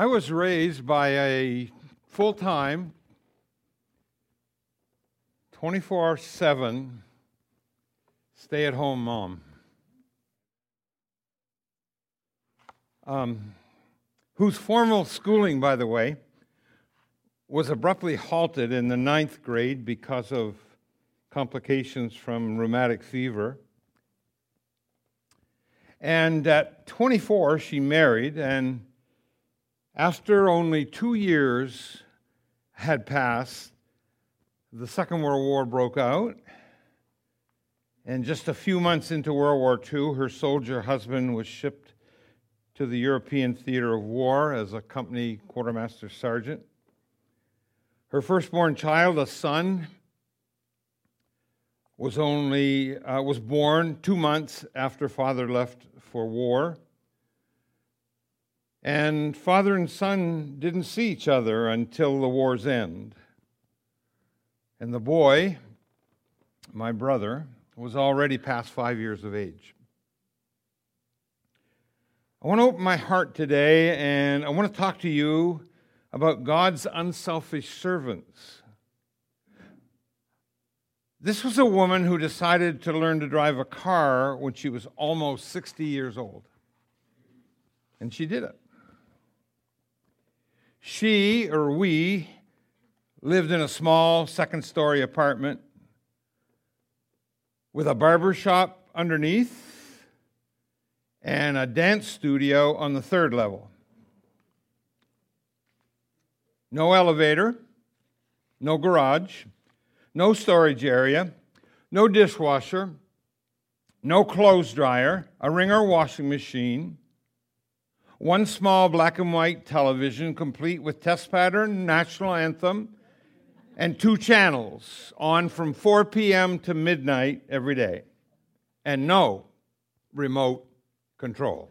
I was raised by a full time, 24 7 stay at home mom. Um, whose formal schooling, by the way, was abruptly halted in the ninth grade because of complications from rheumatic fever. And at 24, she married, and after only two years had passed, the Second World War broke out. And just a few months into World War II, her soldier husband was shipped to the European theater of war as a company quartermaster sergeant. Her firstborn child, a son, was only uh, was born two months after father left for war. And father and son didn't see each other until the war's end. And the boy, my brother, was already past five years of age. I want to open my heart today and I want to talk to you about God's unselfish servants. This was a woman who decided to learn to drive a car when she was almost 60 years old. And she did it. She, or we, lived in a small second story apartment with a barber shop underneath and a dance studio on the third level. No elevator, no garage, no storage area, no dishwasher, no clothes dryer, a wringer washing machine, one small black and white television complete with test pattern, national anthem, and two channels on from 4 p.m. to midnight every day, and no remote control.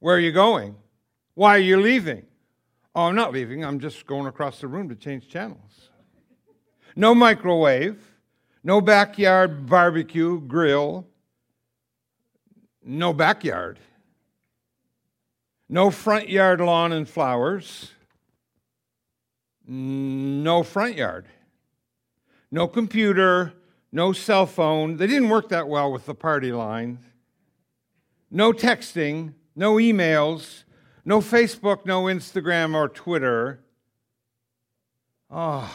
Where are you going? Why are you leaving? Oh, I'm not leaving. I'm just going across the room to change channels. No microwave, no backyard barbecue grill, no backyard, no front yard lawn and flowers, no front yard, no computer, no cell phone. They didn't work that well with the party lines. No texting, no emails, no Facebook, no Instagram or Twitter. Oh,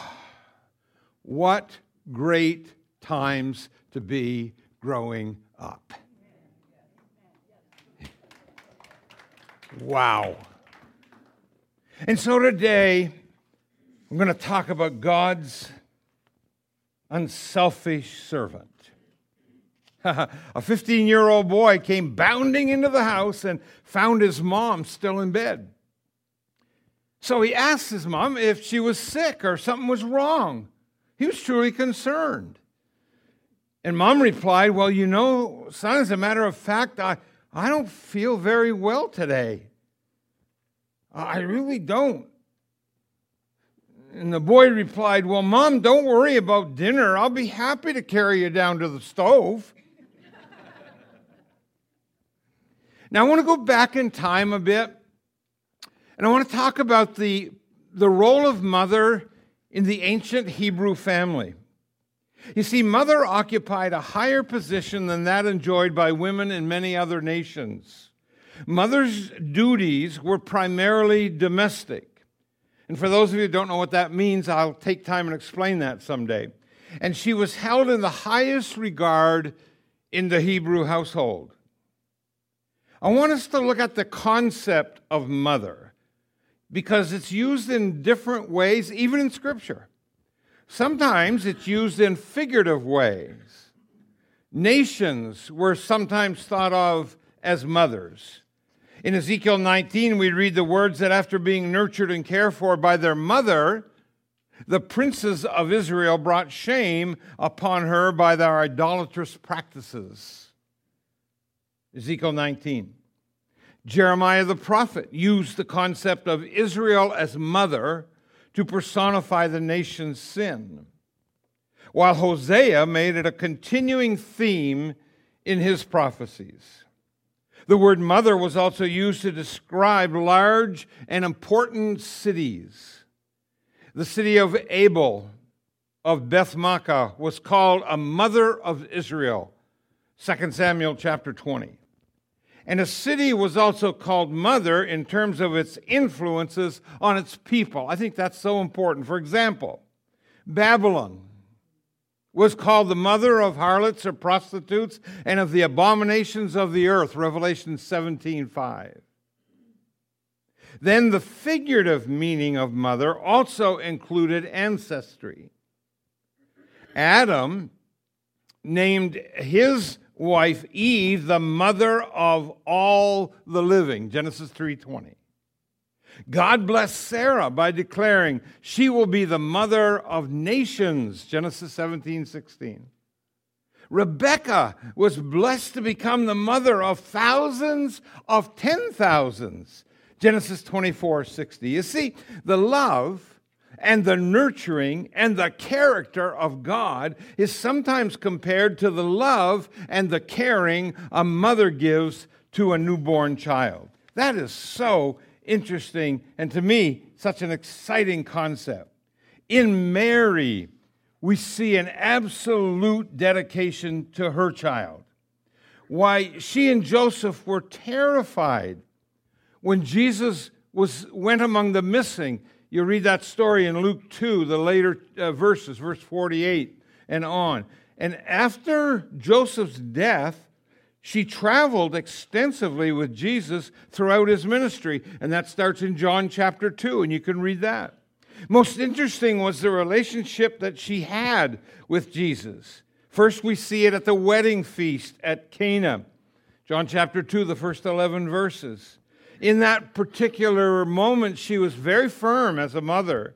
what great times to be growing up. Wow. And so today, I'm going to talk about God's unselfish servant. a 15 year old boy came bounding into the house and found his mom still in bed. So he asked his mom if she was sick or something was wrong. He was truly concerned. And mom replied, Well, you know, son, as a matter of fact, I, I don't feel very well today. I really don't. And the boy replied, Well, mom, don't worry about dinner. I'll be happy to carry you down to the stove. Now, I want to go back in time a bit, and I want to talk about the, the role of mother in the ancient Hebrew family. You see, mother occupied a higher position than that enjoyed by women in many other nations. Mother's duties were primarily domestic. And for those of you who don't know what that means, I'll take time and explain that someday. And she was held in the highest regard in the Hebrew household. I want us to look at the concept of mother because it's used in different ways, even in Scripture. Sometimes it's used in figurative ways. Nations were sometimes thought of as mothers. In Ezekiel 19, we read the words that after being nurtured and cared for by their mother, the princes of Israel brought shame upon her by their idolatrous practices. Ezekiel 19. Jeremiah the prophet used the concept of Israel as mother to personify the nation's sin, while Hosea made it a continuing theme in his prophecies. The word mother was also used to describe large and important cities. The city of Abel of Beth was called a mother of Israel. 2 Samuel chapter 20. And a city was also called mother in terms of its influences on its people. I think that's so important. For example, Babylon was called the mother of harlots or prostitutes and of the abominations of the earth, Revelation 17:5. Then the figurative meaning of mother also included ancestry. Adam named his wife Eve the mother of all the living, Genesis 3:20. God blessed Sarah by declaring she will be the mother of nations, Genesis 17:16. Rebekah was blessed to become the mother of thousands of ten thousands, Genesis 24:60. You see, the love and the nurturing and the character of God is sometimes compared to the love and the caring a mother gives to a newborn child. That is so interesting and to me, such an exciting concept. In Mary, we see an absolute dedication to her child. Why, she and Joseph were terrified when Jesus was, went among the missing you read that story in Luke 2, the later uh, verses, verse 48 and on. And after Joseph's death, she traveled extensively with Jesus throughout his ministry. And that starts in John chapter 2, and you can read that. Most interesting was the relationship that she had with Jesus. First, we see it at the wedding feast at Cana. John chapter 2, the first 11 verses in that particular moment, she was very firm as a mother,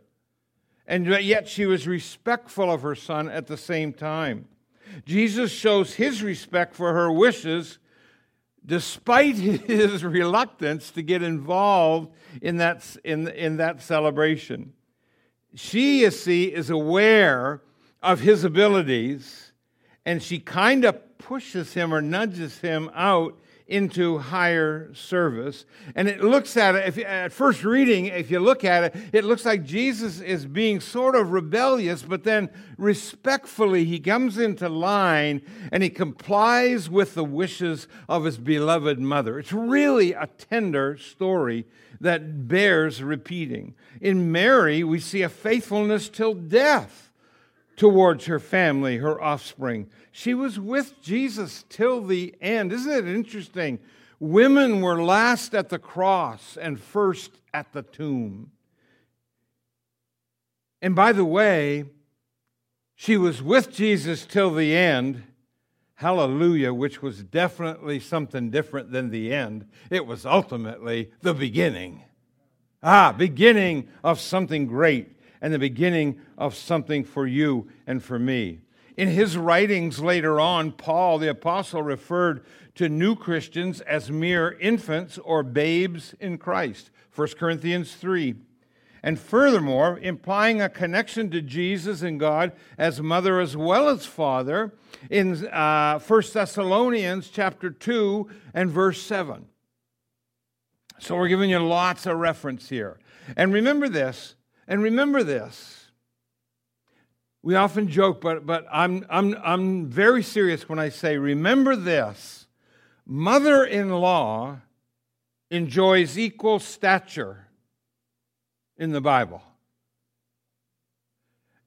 and yet she was respectful of her son at the same time. Jesus shows his respect for her wishes despite his reluctance to get involved in that, in, in that celebration. She, you see, is aware of his abilities, and she kind of pushes him or nudges him out into higher service. And it looks at it, if, at first reading, if you look at it, it looks like Jesus is being sort of rebellious, but then respectfully he comes into line and he complies with the wishes of his beloved mother. It's really a tender story that bears repeating. In Mary, we see a faithfulness till death towards her family, her offspring. She was with Jesus till the end. Isn't it interesting? Women were last at the cross and first at the tomb. And by the way, she was with Jesus till the end. Hallelujah, which was definitely something different than the end. It was ultimately the beginning. Ah, beginning of something great and the beginning of something for you and for me. In his writings later on, Paul the Apostle referred to new Christians as mere infants or babes in Christ. 1 Corinthians 3. And furthermore, implying a connection to Jesus and God as mother as well as father in uh, 1 Thessalonians chapter 2 and verse 7. So we're giving you lots of reference here. And remember this, and remember this we often joke, but, but I'm, I'm, I'm very serious when I say, remember this mother in law enjoys equal stature in the Bible.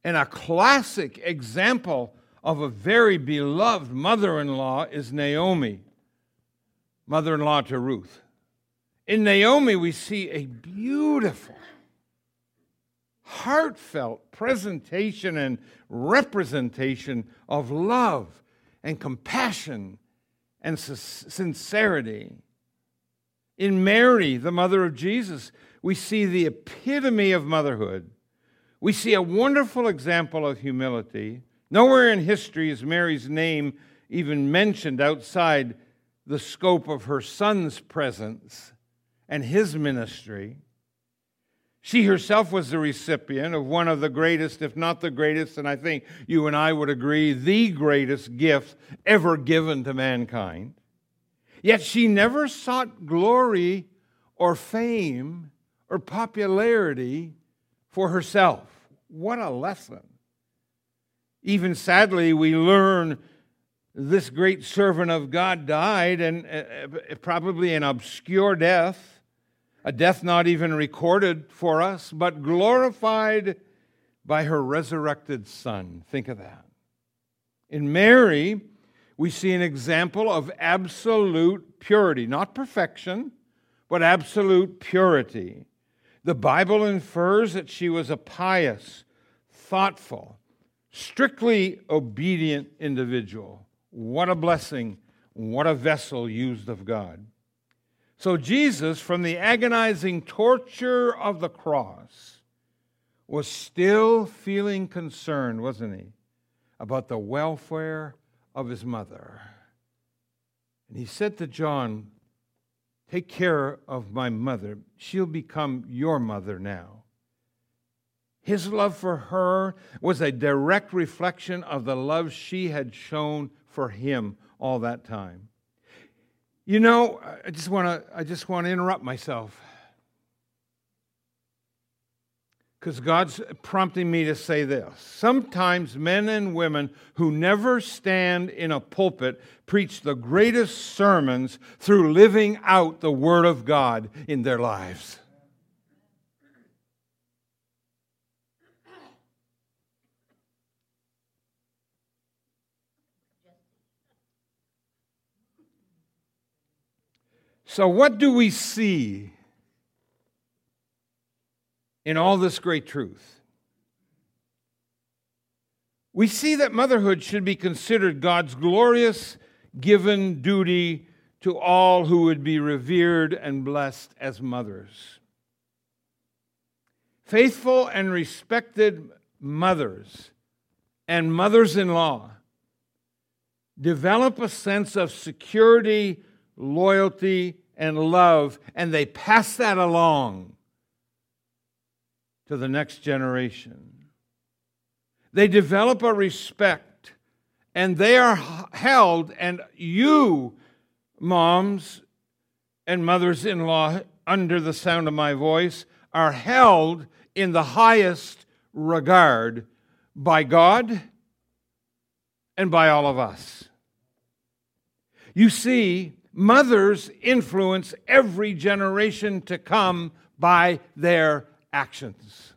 And a classic example of a very beloved mother in law is Naomi, mother in law to Ruth. In Naomi, we see a beautiful heartfelt presentation and representation of love and compassion and sincerity. In Mary, the mother of Jesus, we see the epitome of motherhood. We see a wonderful example of humility. Nowhere in history is Mary's name even mentioned outside the scope of her son's presence and his ministry. She herself was the recipient of one of the greatest, if not the greatest, and I think you and I would agree, the greatest gift ever given to mankind. Yet she never sought glory or fame or popularity for herself. What a lesson. Even sadly, we learn this great servant of God died, and uh, probably an obscure death, a death not even recorded for us, but glorified by her resurrected Son. Think of that. In Mary, we see an example of absolute purity, not perfection, but absolute purity. The Bible infers that she was a pious, thoughtful, strictly obedient individual. What a blessing. What a vessel used of God. So, Jesus, from the agonizing torture of the cross, was still feeling concerned, wasn't he, about the welfare of his mother. And he said to John, Take care of my mother. She'll become your mother now. His love for her was a direct reflection of the love she had shown for him all that time. You know, I just want to I just want to interrupt myself. Because God's prompting me to say this. Sometimes men and women who never stand in a pulpit preach the greatest sermons through living out the Word of God in their lives. So, what do we see in all this great truth? We see that motherhood should be considered God's glorious given duty to all who would be revered and blessed as mothers. Faithful and respected mothers and mothers in law develop a sense of security loyalty, and love, and they pass that along to the next generation. They develop a respect, and they are held, and you, moms and mothers in law, under the sound of my voice, are held in the highest regard by God and by all of us. You see, Mothers influence every generation to come by their actions.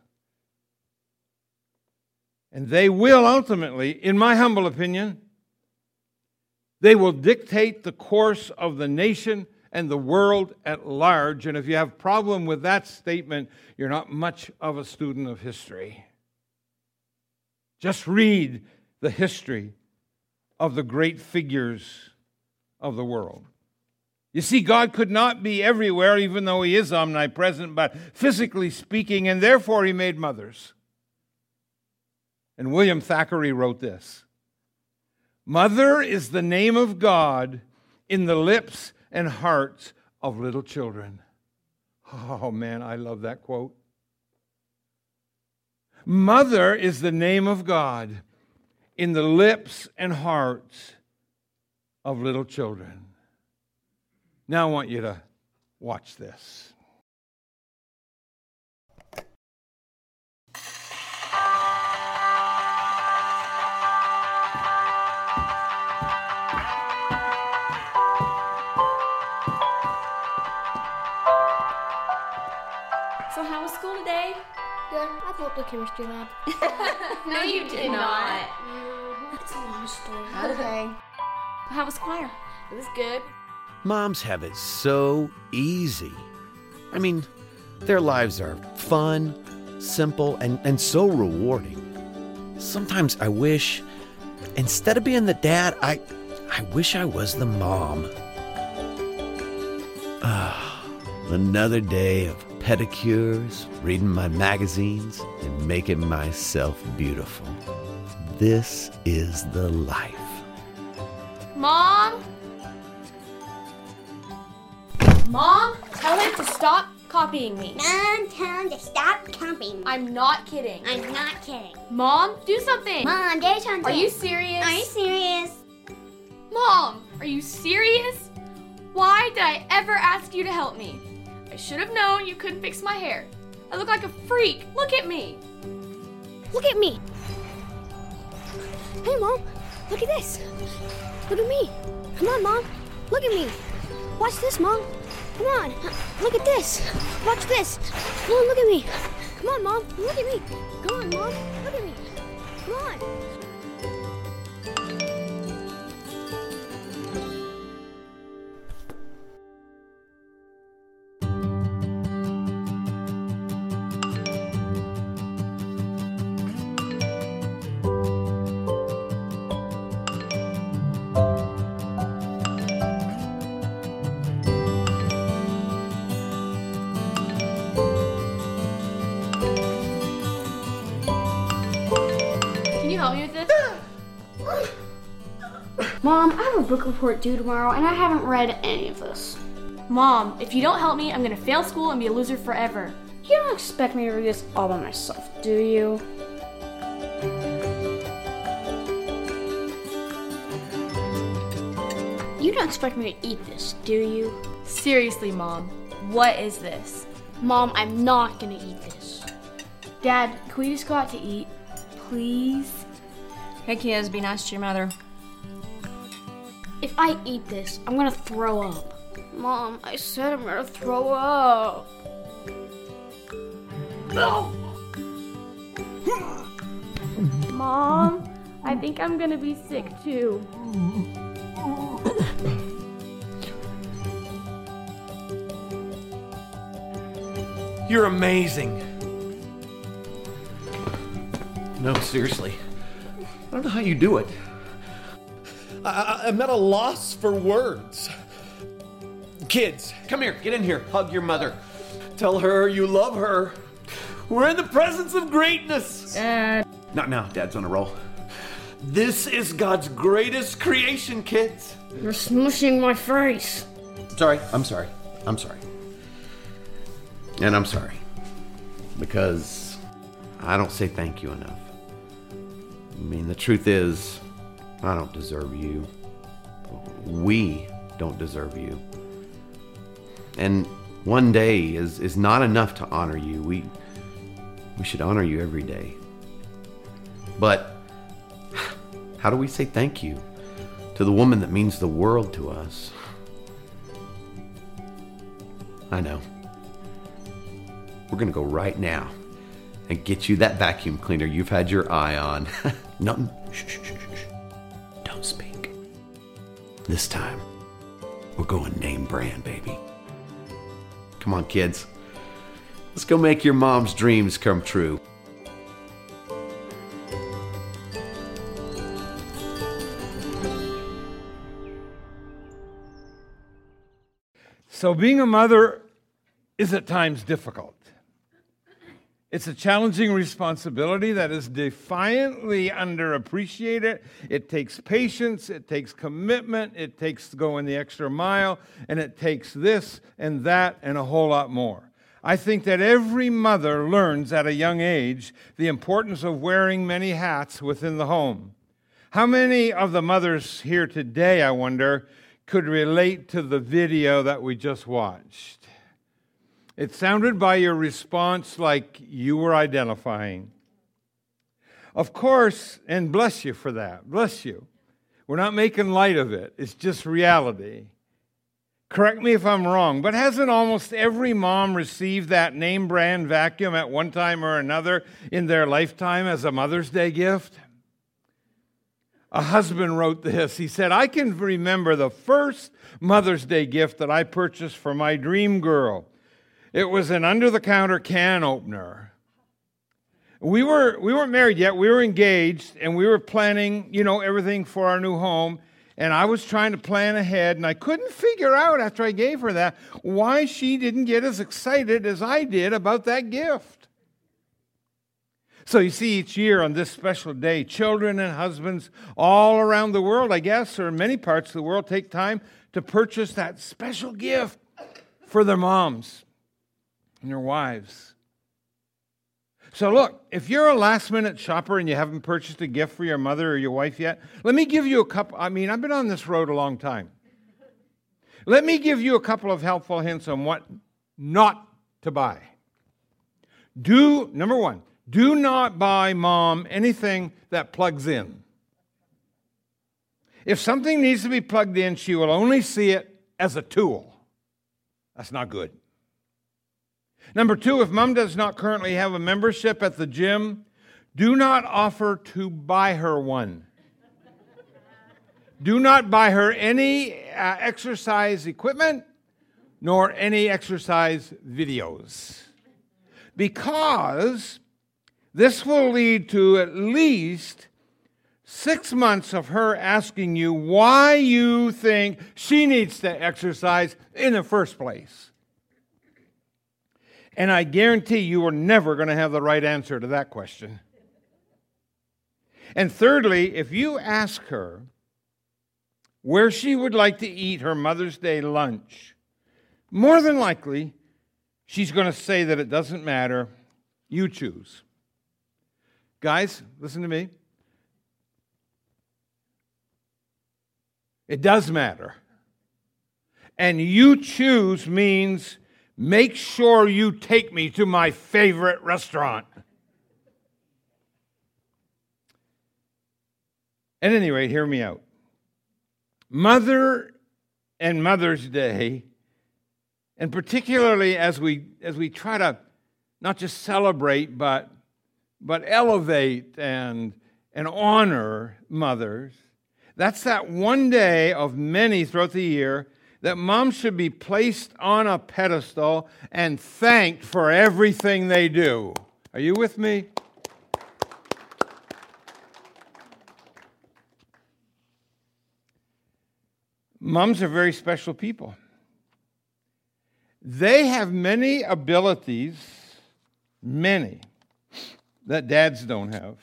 And they will ultimately, in my humble opinion, they will dictate the course of the nation and the world at large. And if you have problem with that statement, you're not much of a student of history. Just read the history of the great figures of the world. You see, God could not be everywhere, even though He is omnipresent, but physically speaking, and therefore He made mothers. And William Thackeray wrote this Mother is the name of God in the lips and hearts of little children. Oh man, I love that quote. Mother is the name of God in the lips and hearts of little children. Now I want you to watch this. So how was school today? Good. I built the chemistry lab. no, you did not. Mm-hmm. It's a long story. Okay. How was choir? It was good. Moms have it so easy. I mean, their lives are fun, simple, and, and so rewarding. Sometimes I wish, instead of being the dad, I, I wish I was the mom. Ah, another day of pedicures, reading my magazines, and making myself beautiful. This is the life. Mom? Mom, tell him to stop copying me. Mom, tell him to stop copying. Me. I'm not kidding. I'm not kidding. Mom, do something. Mom, do something. Are you serious? Are you serious? Mom, are you serious? Why did I ever ask you to help me? I should have known you couldn't fix my hair. I look like a freak. Look at me. Look at me. Hey, Mom. Look at this. Look at me. Come on, Mom. Look at me. Watch this, Mom. Come on. Uh, look at this. Watch this. Come on, look at me. Come on, Mom. Look at me. Come on, Mom. Look at me. Come on. Book report due tomorrow, and I haven't read any of this. Mom, if you don't help me, I'm gonna fail school and be a loser forever. You don't expect me to read this all by myself, do you? You don't expect me to eat this, do you? Seriously, Mom, what is this? Mom, I'm not gonna eat this. Dad, can we just go out to eat? Please? Hey kids, be nice to your mother. If I eat this, I'm gonna throw up. Mom, I said I'm gonna throw up. Mom, I think I'm gonna be sick too. You're amazing. No, seriously. I don't know how you do it. I, I'm at a loss for words. Kids, come here, get in here, hug your mother. Tell her you love her. We're in the presence of greatness. Dad. Not now, Dad's on a roll. This is God's greatest creation, kids. You're smushing my face. Sorry, I'm sorry. I'm sorry. And I'm sorry. Because I don't say thank you enough. I mean, the truth is, I don't deserve you. We don't deserve you. And one day is, is not enough to honor you. We, we should honor you every day. But how do we say thank you to the woman that means the world to us? I know. We're gonna go right now and get you that vacuum cleaner you've had your eye on. Nothing. Shh, shh, shh, This time, we're going name brand, baby. Come on, kids. Let's go make your mom's dreams come true. So, being a mother is at times difficult. It's a challenging responsibility that is defiantly underappreciated. It takes patience, it takes commitment, it takes going the extra mile, and it takes this and that and a whole lot more. I think that every mother learns at a young age the importance of wearing many hats within the home. How many of the mothers here today, I wonder, could relate to the video that we just watched? It sounded by your response like you were identifying. Of course, and bless you for that. Bless you. We're not making light of it, it's just reality. Correct me if I'm wrong, but hasn't almost every mom received that name brand vacuum at one time or another in their lifetime as a Mother's Day gift? A husband wrote this. He said, I can remember the first Mother's Day gift that I purchased for my dream girl. It was an under the counter can opener. We, were, we weren't married yet, we were engaged, and we were planning, you know, everything for our new home. And I was trying to plan ahead, and I couldn't figure out after I gave her that why she didn't get as excited as I did about that gift. So you see, each year on this special day, children and husbands all around the world, I guess, or in many parts of the world, take time to purchase that special gift for their moms and their wives. So, look, if you're a last minute shopper and you haven't purchased a gift for your mother or your wife yet, let me give you a couple. I mean, I've been on this road a long time. Let me give you a couple of helpful hints on what not to buy. Do, number one, do not buy mom anything that plugs in. If something needs to be plugged in, she will only see it as a tool. That's not good. Number two, if mom does not currently have a membership at the gym, do not offer to buy her one. do not buy her any uh, exercise equipment nor any exercise videos. Because this will lead to at least six months of her asking you why you think she needs to exercise in the first place. And I guarantee you are never going to have the right answer to that question. And thirdly, if you ask her where she would like to eat her Mother's Day lunch, more than likely she's going to say that it doesn't matter. You choose. Guys, listen to me. It does matter. And you choose means make sure you take me to my favorite restaurant. At any rate, hear me out. Mother and Mother's Day, and particularly as we, as we try to not just celebrate, but, but elevate and, and honor mothers, that's that one day of many throughout the year that moms should be placed on a pedestal and thanked for everything they do. Are you with me? Moms are very special people. They have many abilities, many, that dads don't have.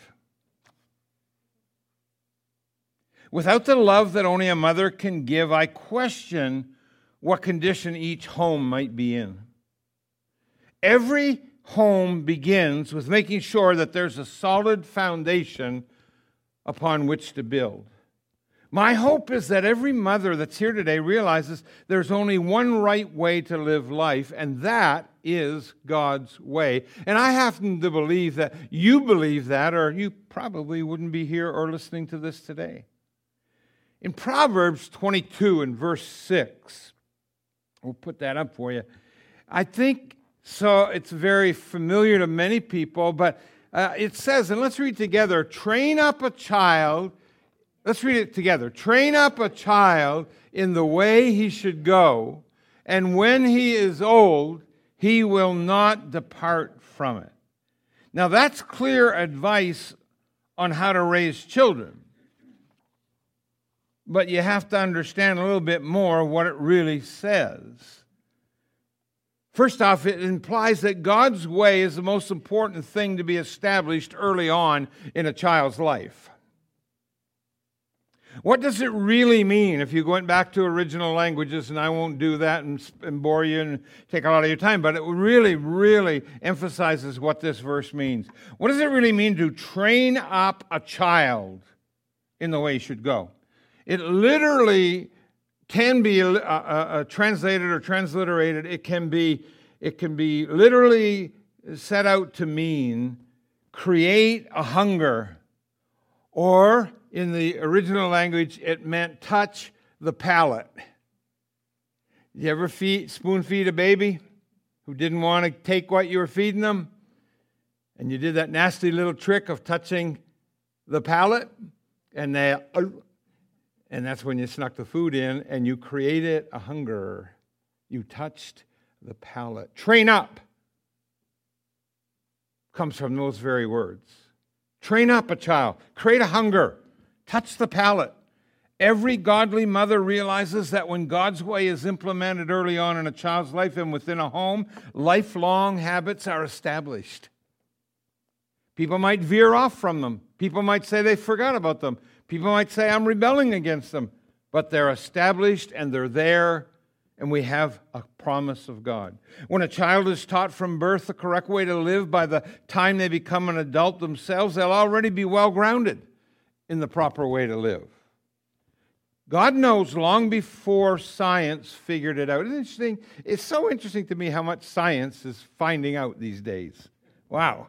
Without the love that only a mother can give, I question what condition each home might be in. Every home begins with making sure that there's a solid foundation upon which to build. My hope is that every mother that's here today realizes there's only one right way to live life, and that is God's way. And I happen to believe that you believe that, or you probably wouldn't be here or listening to this today. In Proverbs 22 and verse 6, we'll put that up for you. I think so, it's very familiar to many people, but uh, it says, and let's read together train up a child. Let's read it together. Train up a child in the way he should go, and when he is old, he will not depart from it. Now, that's clear advice on how to raise children but you have to understand a little bit more what it really says. First off, it implies that God's way is the most important thing to be established early on in a child's life. What does it really mean if you went back to original languages? And I won't do that and, and, bore you and take a lot of your time, but it really, really emphasizes what this verse means. What does it really mean to train up a child in the way he should go? It literally can be uh, uh, uh, translated or transliterated. It can be, it can be literally set out to mean create a hunger, or in the original language, it meant touch the palate. You ever feed, spoon feed a baby who didn't want to take what you were feeding them? And you did that nasty little trick of touching the palate, and they and that's when you snuck the food in and you created a hunger. You touched the palate. Train up comes from those very words. Train up a child, create a hunger, touch the palate. Every godly mother realizes that when God's way is implemented early on in a child's life and within a home, lifelong habits are established. People might veer off from them. People might say they forgot about them. People might say, I'm rebelling against them, but they're established and they're there, and we have a promise of God. When a child is taught from birth the correct way to live, by the time they become an adult themselves, they'll already be well grounded in the proper way to live. God knows long before science figured it out. It's interesting. It's so interesting to me how much science is finding out these days. Wow.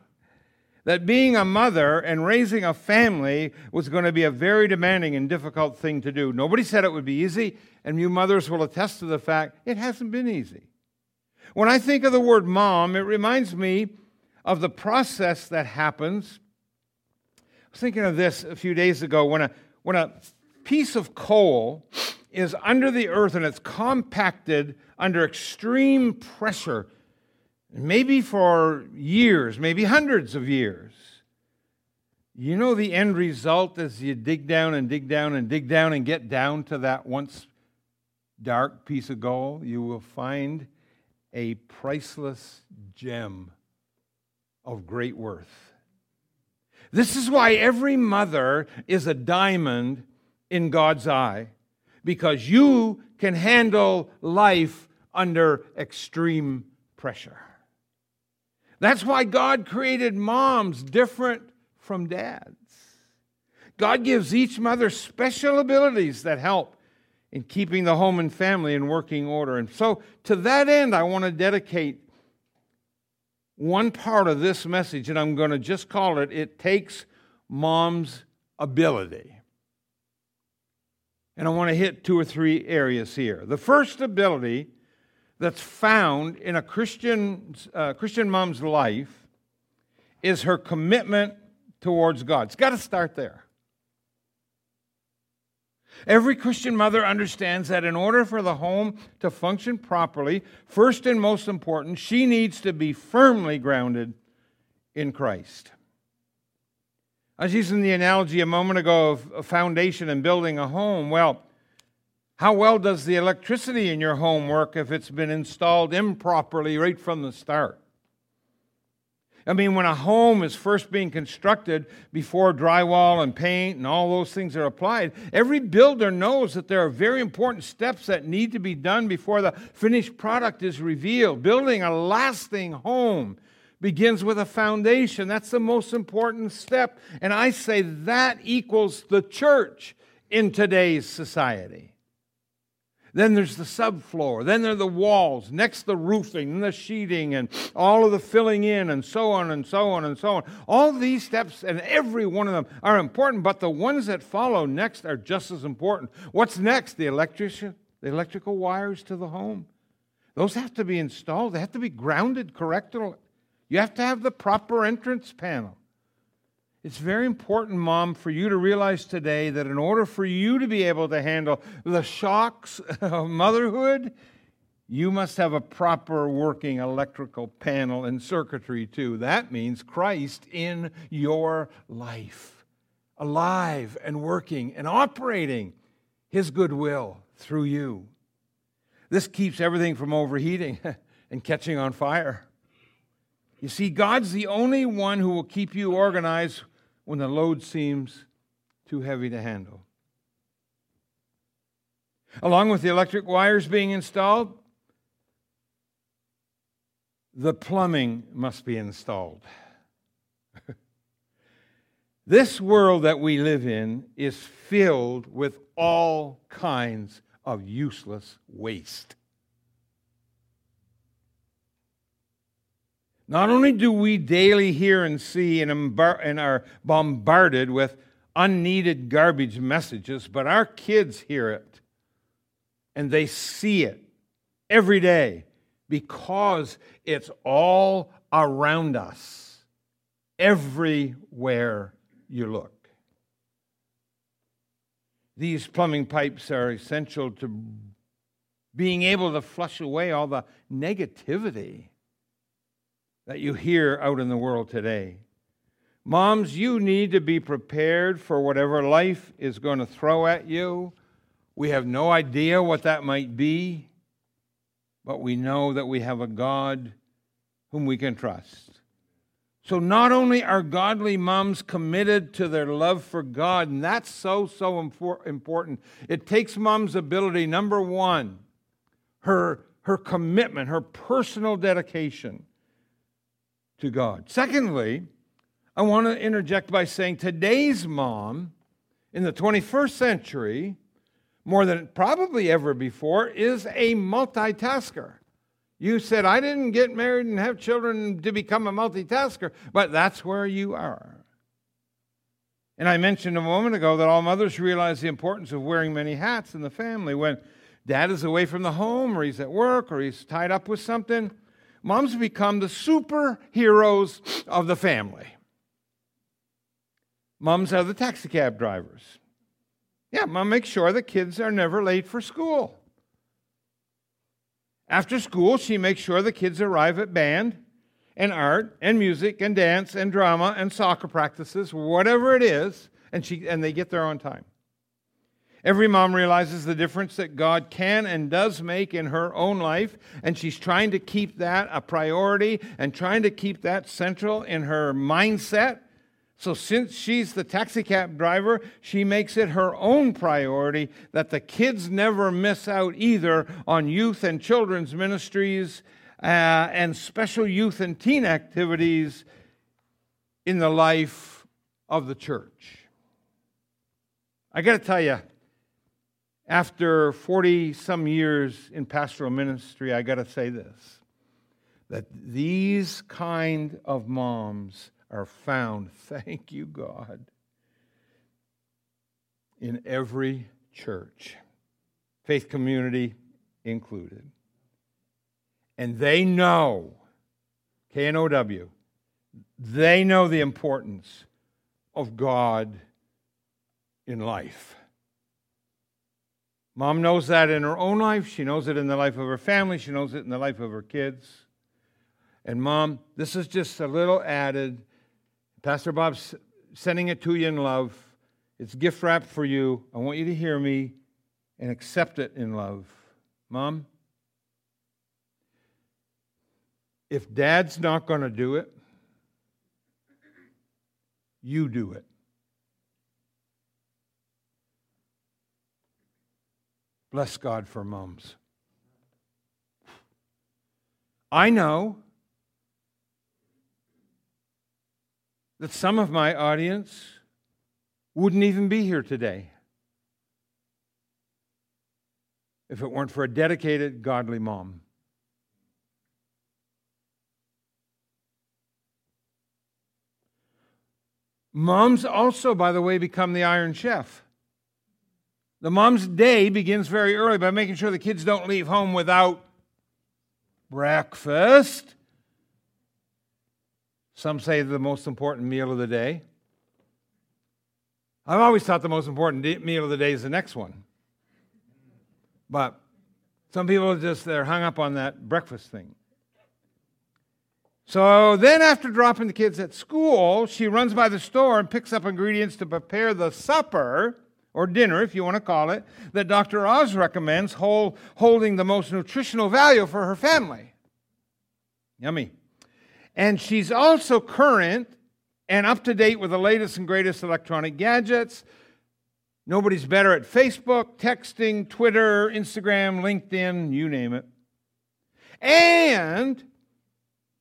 That being a mother and raising a family was going to be a very demanding and difficult thing to do. Nobody said it would be easy, and you mothers will attest to the fact it hasn't been easy. When I think of the word mom, it reminds me of the process that happens. I was thinking of this a few days ago when a, when a piece of coal is under the earth and it's compacted under extreme pressure, maybe for years, maybe hundreds of years. You know, the end result as you dig down and dig down and dig down and get down to that once dark piece of gold, you will find a priceless gem of great worth. This is why every mother is a diamond in God's eye because you can handle life under extreme pressure. That's why God created moms different from dads. God gives each mother special abilities that help in keeping the home and family in working order. And so, to that end, I want to dedicate one part of this message, and I'm going to just call it It Takes Mom's Ability. And I want to hit two or three areas here. The first ability that's found in a Christian, uh, Christian mom's life is her commitment towards God. It's got to start there. Every Christian mother understands that in order for the home to function properly, first and most important, she needs to be firmly grounded in Christ. I was using the analogy a moment ago of a foundation and building a home. Well, how well does the electricity in your home work if it's been installed improperly right from the start? I mean, when a home is first being constructed before drywall and paint and all those things are applied, every builder knows that there are very important steps that need to be done before the finished product is revealed. Building a lasting home begins with a foundation. That's the most important step. And I say that equals the church in today's society. Then there's the subfloor. Then there are the walls. Next, the roofing and the sheeting and all of the filling in and so on and so on and so on. All these steps and every one of them are important, but the ones that follow next are just as important. What's next? The electrician, the electrical wires to the home. Those have to be installed. They have to be grounded correctly. You have to have the proper entrance panel. It's very important, Mom, for you to realize today that in order for you to be able to handle the shocks of motherhood, you must have a proper working electrical panel and circuitry too. That means Christ in your life, alive and working and operating His goodwill through you. This keeps everything from overheating and catching on fire. You see, God's the only one who will keep you organized when the load seems too heavy to handle. Along with the electric wires being installed, the plumbing must be installed. this world that we live in is filled with all kinds of useless waste. Not only do we daily hear and see and, are bombarded with unneeded garbage messages, but our kids hear it and they see it every day because it's all around us, everywhere you look. These plumbing pipes are essential to being able to flush away all the negativity that you hear out in the world today. Moms, you need to be prepared for whatever life is going to throw at you. We have no idea what that might be, but we know that we have a God whom we can trust. So, not only are godly moms committed to their love for God, and that's so, so important, it takes mom's ability, number one, her, her commitment, her personal dedication to God. Secondly, I want to interject by saying today's mom in the 21st century more than probably ever before, is a multitasker. You said, I didn't get married and have children to become a multitasker, but that's where you are. And I mentioned a moment ago that all mothers realize the importance of wearing many hats in the family. When dad is away from the home, or he's at work, or he's tied up with something, moms become the superheroes of the family. Moms are the taxi cab drivers. Yeah, mom makes sure the kids are never late for school. After school, she makes sure the kids arrive at band and art and music and dance and drama and soccer practices, whatever it is, and, she, and they get there on time. Every mom realizes the difference that God can and does make in her own life, and she's trying to keep that a priority and trying to keep that central in her mindset so, since she's the taxi cab driver, she makes it her own priority that the kids never miss out either on youth and children's ministries uh, and special youth and teen activities in the life of the church. I got to tell you, after 40 some years in pastoral ministry, I got to say this that these kind of moms are found, thank you, God, in every church, faith community included. And they know, K N O W, they know the importance of God in life. Mom knows that in her own life. She knows it in the life of her family. She knows it in the life of her kids. And, Mom, this is just a little added Pastor Bob's sending it to you in love. It's gift wrapped for you. I want you to hear me and accept it in love. Mom, if dad's not going to do it, you do it. Bless God for moms. I know that some of my audience wouldn't even be here today if it weren't for a dedicated, godly mom. Moms also, by the way, become the iron chef. The mom's day begins very early by making sure the kids don't leave home without breakfast some say the most important meal of the day. I've always thought the most important meal of the day is the next one. But some people just they're hung up on that breakfast thing. So then after dropping the kids at school, she runs by the store and picks up ingredients to prepare the supper or dinner, if you want to call it, that Dr. Oz recommends, holding the most nutritional value for her family. Yummy. And she's also current and up to date with the latest and greatest electronic gadgets. Nobody's better at Facebook, texting, Twitter, Instagram, LinkedIn, you name it. And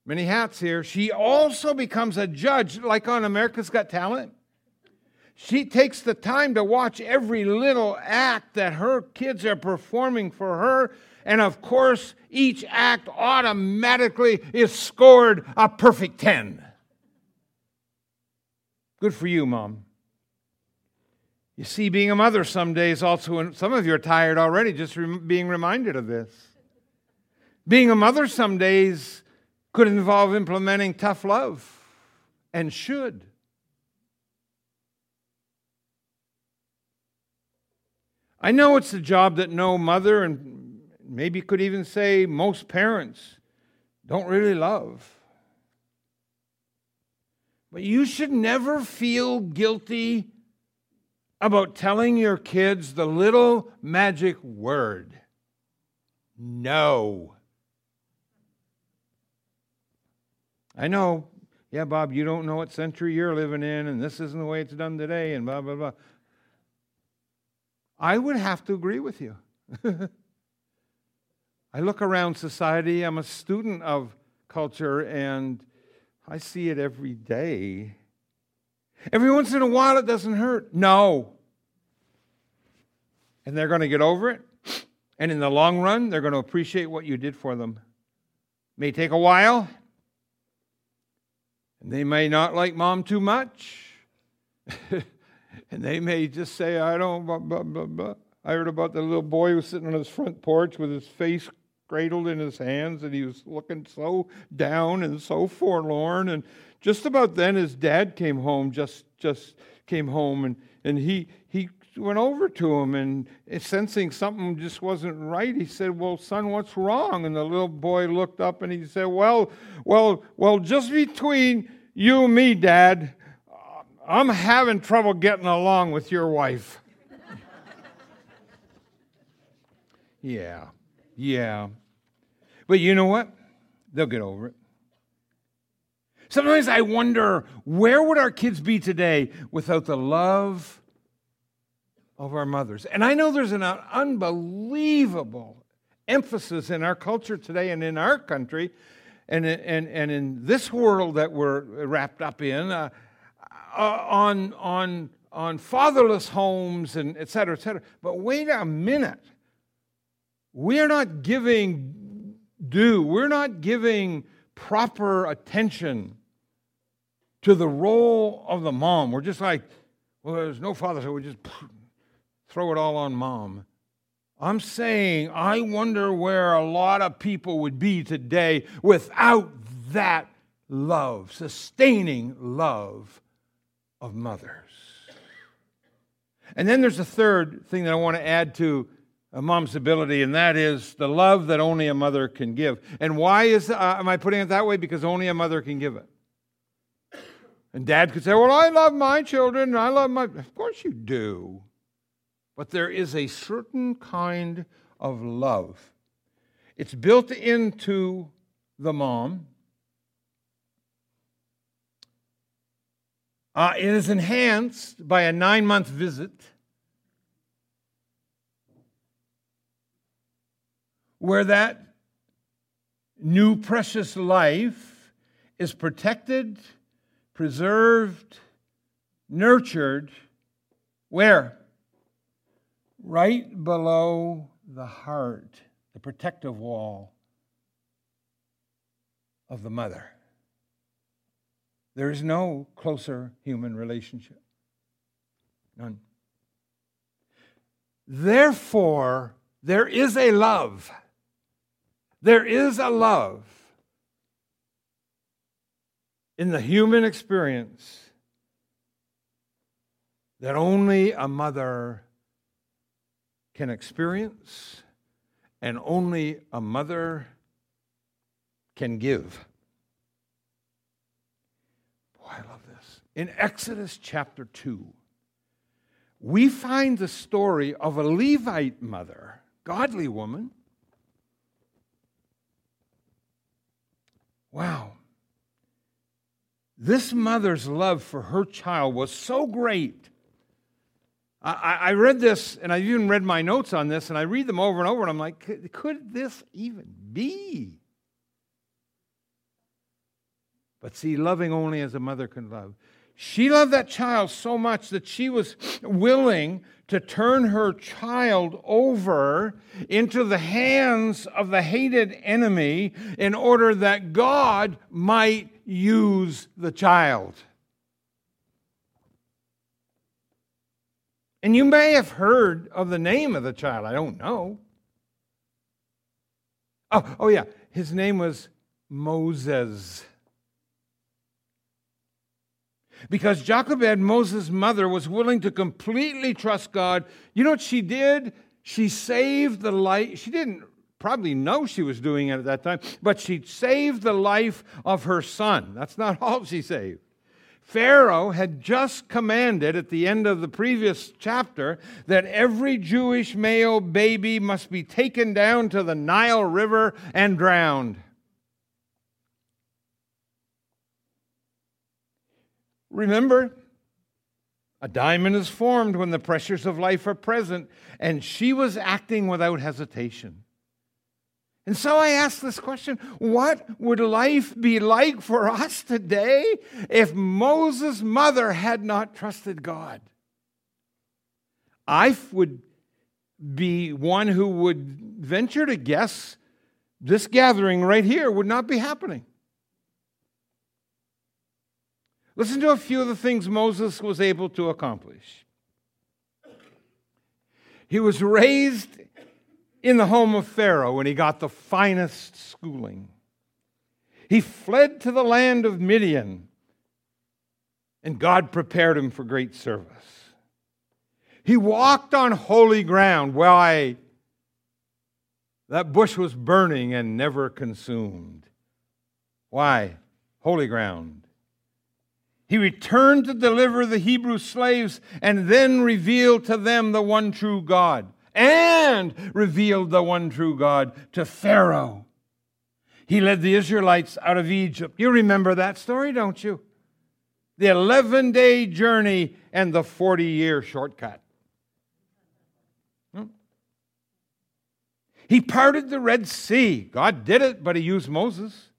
many hats here. She also becomes a judge, like on America's Got Talent. She takes the time to watch every little act that her kids are performing for her and of course, each act automatically is scored a perfect 10. Good for you, Mom. You see, being a mother some days also, and some of you are tired already just being reminded of this. Being a mother some days could involve implementing tough love and should. I know it's a job that no mother and maybe could even say most parents don't really love. But you should never feel guilty about telling your kids the little magic word no. I know, yeah, Bob, you don't know what century you're living in, and this isn't the way it's done today, and blah, blah, blah. I would have to agree with you. I look around society, I'm a student of culture, and I see it every day. Every once in a while, it doesn't hurt. No. and they're going to get over it. And in the long run, they're going to appreciate what you did for them. It May take a while, and they may not like mom too much. and they may just say, I don't, blah, blah, blah, blah. I heard about the little boy who was sitting on his front porch with his face cradled in his hands, and he was looking so down and so forlorn. And just about then, his dad came home, just, just came home, and, and he, he went over to him and sensing something just wasn't right he said well son what's wrong and the little boy looked up and he said well well well just between you and me dad i'm having trouble getting along with your wife. Yeah yeah. But you know what? They'll get over it. Sometimes i wonder where would our kids be today without the love of our mothers. And I know there's an unbelievable emphasis in our culture today and in our country and, and, and in this world that we're wrapped up in uh, uh, on, on, on fatherless homes and et cetera, et cetera. But wait a minute. We're not giving due, we're not giving proper attention to the role of the mom. We're just like, well, there's no father, so we just throw it all on mom. I'm saying I wonder where a lot of people would be today without that love, sustaining love of mothers. And then there's a third thing that I want to add to a mom's ability, and that is the love that only a mother can give. And why is uh, am I putting it that way? Because only a mother can give it. And dad could say, Well, I love my children, and I love my. Of course you do. But there is a certain kind of love. It's built into the mom. Uh, it is enhanced by a nine month visit where that new precious life is protected, preserved, nurtured. Where? right below the heart, the protective wall of the mother. There is no closer human relationship. None. Therefore, there is a love. There is a love in the human experience that only a mother can experience and only a mother can give. Boy, I love In Exodus chapter 2, we find the story of a Levite mother, godly woman. Wow. This mother's love for her child was so great I, I, read this, and I even read my notes on this, and I read them over and over, and I'm like, could this even be? But see, loving only as a mother can love. She loved that child so much that she was willing to turn her child over into the hands of the hated enemy in order that God might use the child. And you may have heard of the name of the child. I don't know. Oh, oh yeah. His name was Moses. Because Jochebed, Moses' mother, was willing to completely trust God. You know what she did? She saved the life. She didn't probably know she was doing it at that time, but she saved the life of her son. That's not all she saved. Pharaoh had just commanded at the end of the previous chapter that every Jewish male baby must be taken down to the Nile River and drowned. Remember, a diamond is formed when the pressures of life are present, and she was acting without hesitation. And so I ask this question what would life be like for us today if Moses' mother had not trusted God? I would be one who would venture to guess this gathering right here would not be happening. Listen to a few of the things Moses was able to accomplish. He was raised in the home of Pharaoh and he got the finest schooling. He fled to the land of Midian and God prepared him for great service. He walked on holy ground. Why? That bush was burning and never consumed. Why? Holy ground. He returned to deliver the Hebrew slaves and then revealed to them the one true God and revealed the one true God to Pharaoh. He led the Israelites out of Egypt. You remember that story, don't you? The 11 day journey and the 40 year shortcut. Hmm? He parted the Red Sea. God did it, but he used Moses.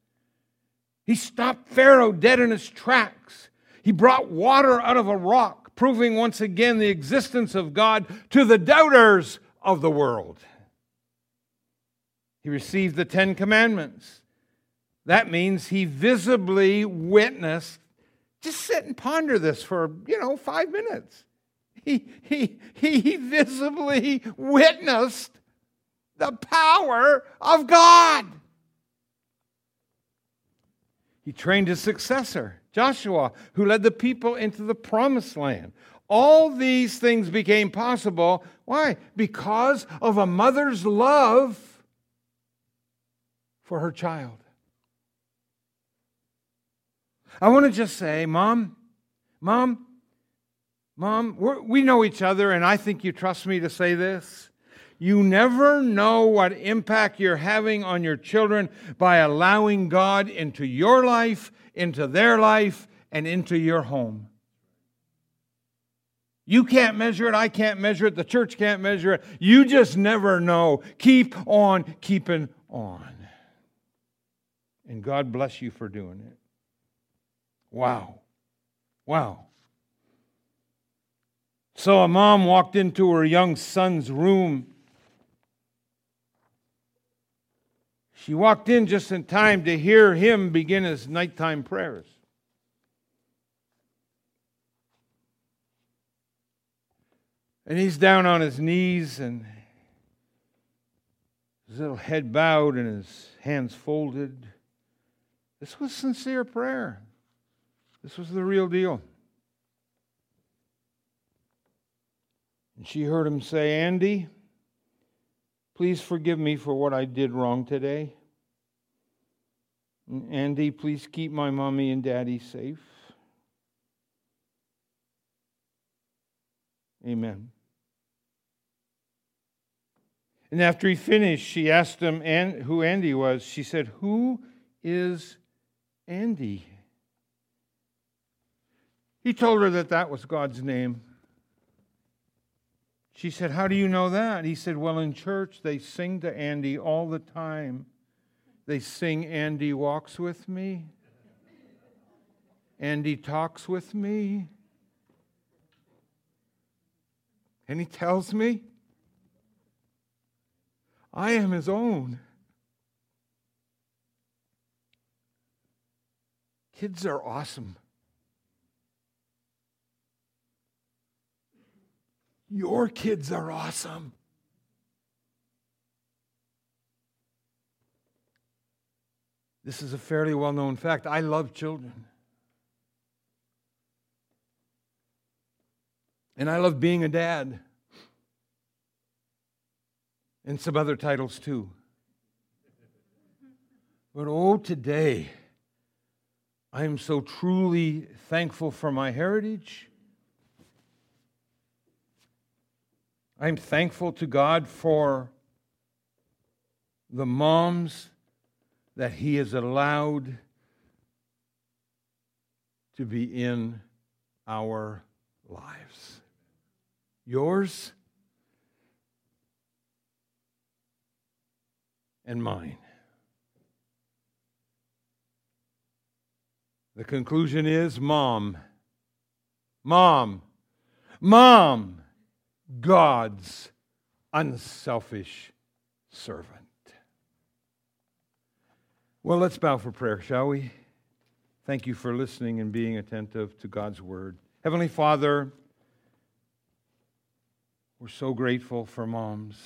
He stopped Pharaoh dead in his tracks. He brought water out of a rock, proving once again the existence of God to the doubters of the world. He received the Ten Commandments. That means he visibly witnessed. Just sit and ponder this for, you know, five minutes. He, he, he visibly witnessed the power of God. He trained his successor, Joshua, who led the people into the promised land. All these things became possible. Why? Because of a mother's love for her child. I want to just say, Mom, Mom, Mom, we know each other, and I think you trust me to say this. You never know what impact you're having on your children by allowing God into your life, into their life, and into your home. You can't measure it. I can't measure it. The church can't measure it. You just never know. Keep on keeping on. And God bless you for doing it. Wow. Wow. So a mom walked into her young son's room She walked in just in time to hear him begin his nighttime prayers. And he's down on his knees and his little head bowed and his hands folded. This was sincere prayer. This was the real deal. And she heard him say, Andy, Please forgive me for what I did wrong today. Andy, please keep my mommy and daddy safe. Amen. And after he finished, she asked him who Andy was. She said, Who is Andy? He told her that that was God's name. She said, How do you know that? He said, Well, in church, they sing to Andy all the time. They sing, Andy walks with me, Andy talks with me. And he tells me, I am his own. Kids are awesome. Your kids are awesome. This is a fairly well known fact. I love children. And I love being a dad. And some other titles too. But oh, today, I am so truly thankful for my heritage I'm thankful to God for the moms that He has allowed to be in our lives. Yours and mine. The conclusion is mom, mom, mom God's unselfish servant. Well, let's bow for prayer, shall we? Thank you for listening and being attentive to God's word. Heavenly Father, we're so grateful for moms.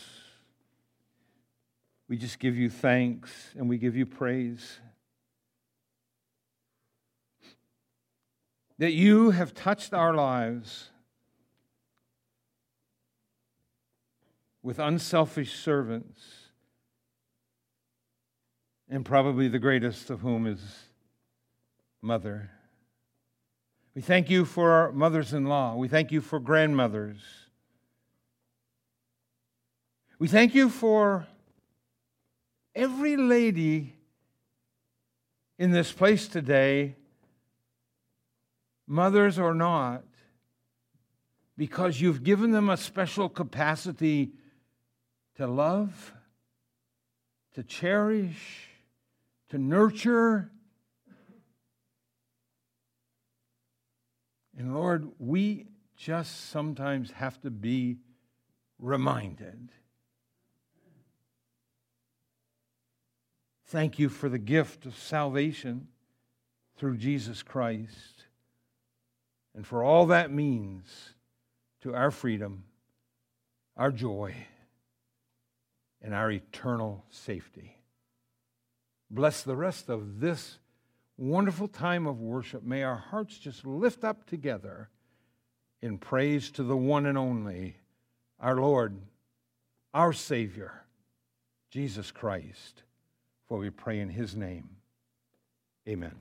We just give you thanks and we give you praise. That you have touched our lives with unselfish servants, and probably the greatest of whom is mother. We thank you for our mothers in law. We thank you for grandmothers. We thank you for every lady in this place today, mothers or not, because you've given them a special capacity to love, to cherish, to nurture. And Lord, we just sometimes have to be reminded. Thank you for the gift of salvation through Jesus Christ and for all that means to our freedom, our joy and our eternal safety. Bless the rest of this wonderful time of worship. May our hearts just lift up together in praise to the one and only, our Lord, our Savior, Jesus Christ. For we pray in His name. Amen.